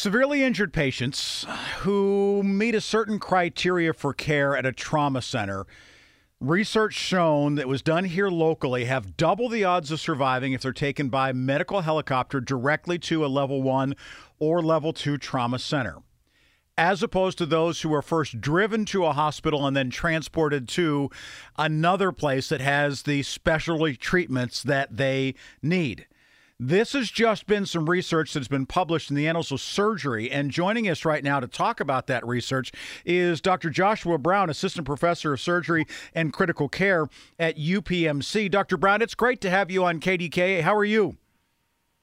Severely injured patients who meet a certain criteria for care at a trauma center. Research shown that was done here locally have double the odds of surviving if they're taken by medical helicopter directly to a level one or level two trauma center, as opposed to those who are first driven to a hospital and then transported to another place that has the specialty treatments that they need. This has just been some research that's been published in the Annals of Surgery. And joining us right now to talk about that research is Dr. Joshua Brown, Assistant Professor of Surgery and Critical Care at UPMC. Dr. Brown, it's great to have you on KDKA. How are you?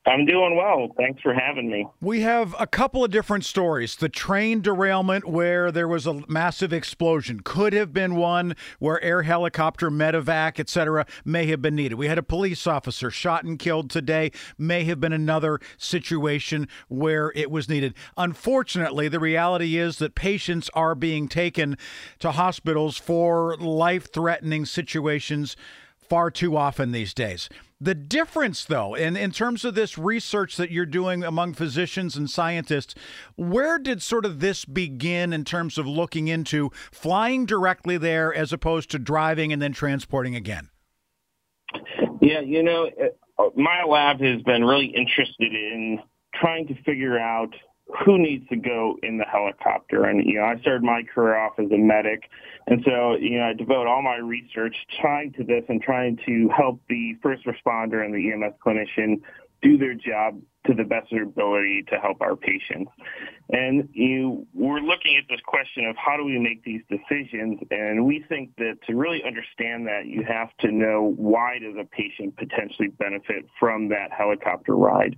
I'm doing well. Thanks for having me. We have a couple of different stories. The train derailment where there was a massive explosion could have been one where air helicopter, medevac, etc. may have been needed. We had a police officer shot and killed today, may have been another situation where it was needed. Unfortunately, the reality is that patients are being taken to hospitals for life-threatening situations far too often these days. The difference, though, in, in terms of this research that you're doing among physicians and scientists, where did sort of this begin in terms of looking into flying directly there as opposed to driving and then transporting again? Yeah, you know, uh, my lab has been really interested in trying to figure out who needs to go in the helicopter. And, you know, I started my career off as a medic. And so, you know, I devote all my research trying to this and trying to help the first responder and the EMS clinician do their job to the best of their ability to help our patients. And you, we're looking at this question of how do we make these decisions, and we think that to really understand that, you have to know why does a patient potentially benefit from that helicopter ride.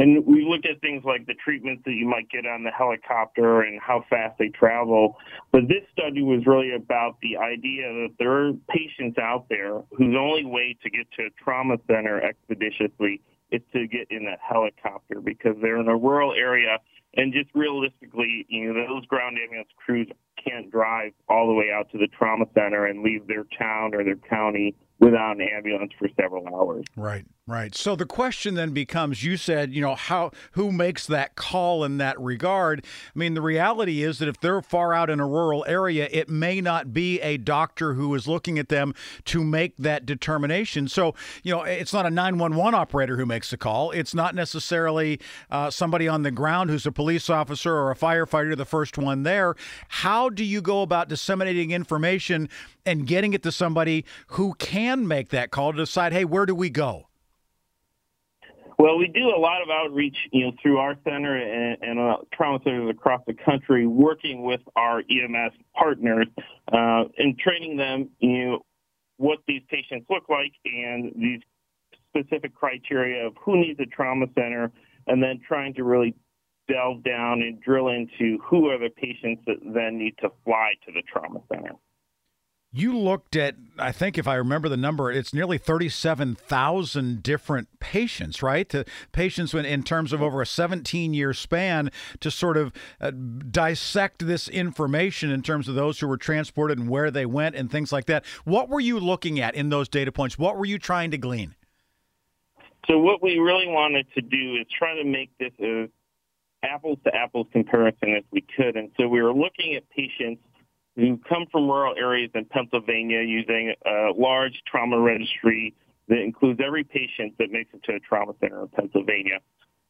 And we looked at things like the treatments that you might get on the helicopter and how fast they travel. But this study was really about the idea that there are patients out there whose only way to get to a trauma center expeditiously is to get in that helicopter because they're in a rural area and just realistically, you know, those ground ambulance crews can't drive all the way out to the trauma center and leave their town or their county without an ambulance for several hours. Right, right. So the question then becomes you said, you know, how who makes that call in that regard? I mean, the reality is that if they're far out in a rural area, it may not be a doctor who is looking at them to make that determination. So, you know, it's not a 911 operator who makes the call. It's not necessarily uh, somebody on the ground who's a police officer or a firefighter, the first one there. How do you go about disseminating information and getting it to somebody who can make that call to decide, hey, where do we go? Well, we do a lot of outreach, you know, through our center and, and uh, trauma centers across the country, working with our EMS partners uh, and training them, you know, what these patients look like and these specific criteria of who needs a trauma center, and then trying to really delve down and drill into who are the patients that then need to fly to the trauma center. You looked at, I think, if I remember the number, it's nearly 37,000 different patients, right? To patients in, in terms of over a 17 year span to sort of uh, dissect this information in terms of those who were transported and where they went and things like that. What were you looking at in those data points? What were you trying to glean? So, what we really wanted to do is try to make this as apples to apples comparison as we could. And so, we were looking at patients who come from rural areas in Pennsylvania using a large trauma registry that includes every patient that makes it to a trauma center in Pennsylvania.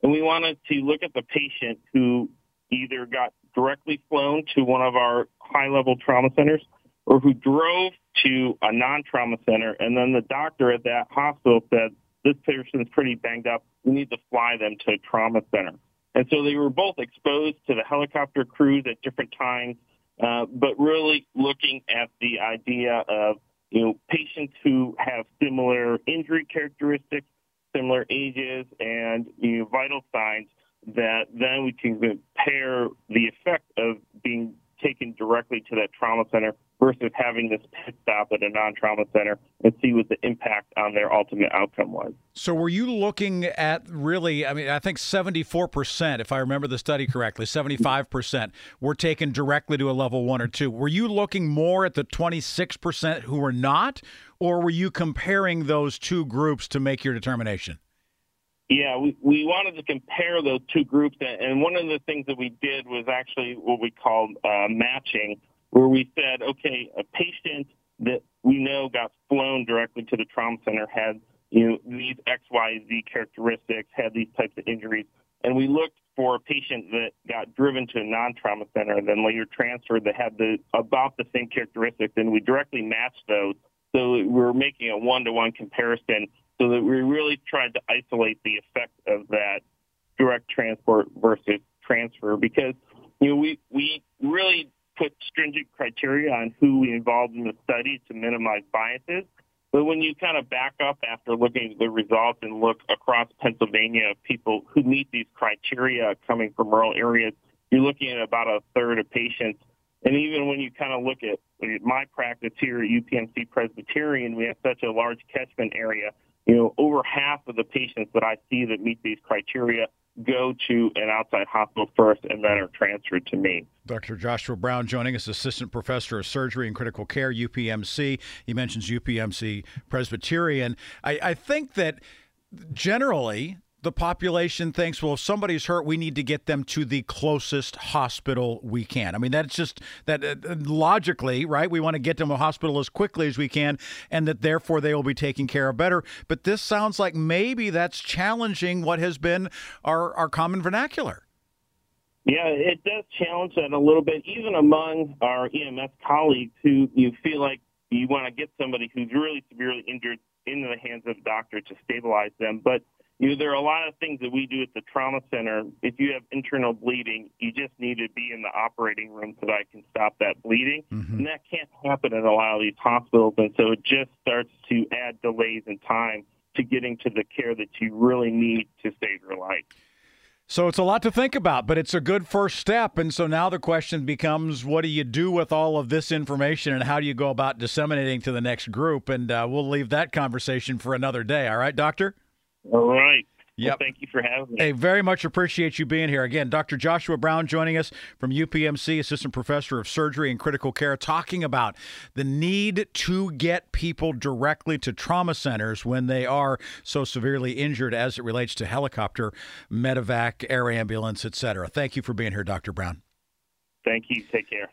And we wanted to look at the patient who either got directly flown to one of our high level trauma centers or who drove to a non trauma center. And then the doctor at that hospital said, this person's pretty banged up. We need to fly them to a trauma center. And so they were both exposed to the helicopter crews at different times uh, but really looking at the idea of you know patients who have similar injury characteristics, similar ages, and you know, vital signs that then we can compare the effect of being taken directly to that trauma center versus having this pit stop at a non-trauma center and see what the impact on their ultimate outcome was. So were you looking at really, I mean, I think 74%, if I remember the study correctly, 75% were taken directly to a level one or two. Were you looking more at the 26% who were not, or were you comparing those two groups to make your determination? Yeah, we, we wanted to compare those two groups, and one of the things that we did was actually what we called uh, matching, where we said, okay, a patient that we know got flown directly to the trauma center had you know these X, Y, Z characteristics, had these types of injuries, and we looked for a patient that got driven to a non-trauma center and then later transferred that had the about the same characteristics, and we directly matched those. So we were making a one-to-one comparison so that we really tried to isolate the effect of that direct transport versus transfer because you know we we really put stringent criteria on who we involved in the study to minimize biases. But when you kind of back up after looking at the results and look across Pennsylvania of people who meet these criteria coming from rural areas, you're looking at about a third of patients. And even when you kind of look at my practice here at UPMC Presbyterian, we have such a large catchment area you know, over half of the patients that I see that meet these criteria go to an outside hospital first and then are transferred to me. Dr. Joshua Brown joining us, Assistant Professor of Surgery and Critical Care, UPMC. He mentions UPMC Presbyterian. I, I think that generally the population thinks, well, if somebody's hurt, we need to get them to the closest hospital we can. I mean, that's just that uh, logically, right? We want to get them to a hospital as quickly as we can, and that therefore they will be taken care of better. But this sounds like maybe that's challenging what has been our, our common vernacular. Yeah, it does challenge that a little bit, even among our EMS colleagues who you feel like you want to get somebody who's really severely injured into the hands of a doctor to stabilize them. But you know, there are a lot of things that we do at the trauma center. If you have internal bleeding, you just need to be in the operating room so that I can stop that bleeding. Mm-hmm. And that can't happen in a lot of these hospitals. And so it just starts to add delays in time to getting to the care that you really need to save your life. So it's a lot to think about, but it's a good first step. And so now the question becomes what do you do with all of this information and how do you go about disseminating to the next group? And uh, we'll leave that conversation for another day. All right, Doctor? All right. Yep. Well, thank you for having me. Hey, very much appreciate you being here. Again, Dr. Joshua Brown joining us from UPMC, Assistant Professor of Surgery and Critical Care, talking about the need to get people directly to trauma centers when they are so severely injured as it relates to helicopter, medevac, air ambulance, et cetera. Thank you for being here, Dr. Brown. Thank you. Take care.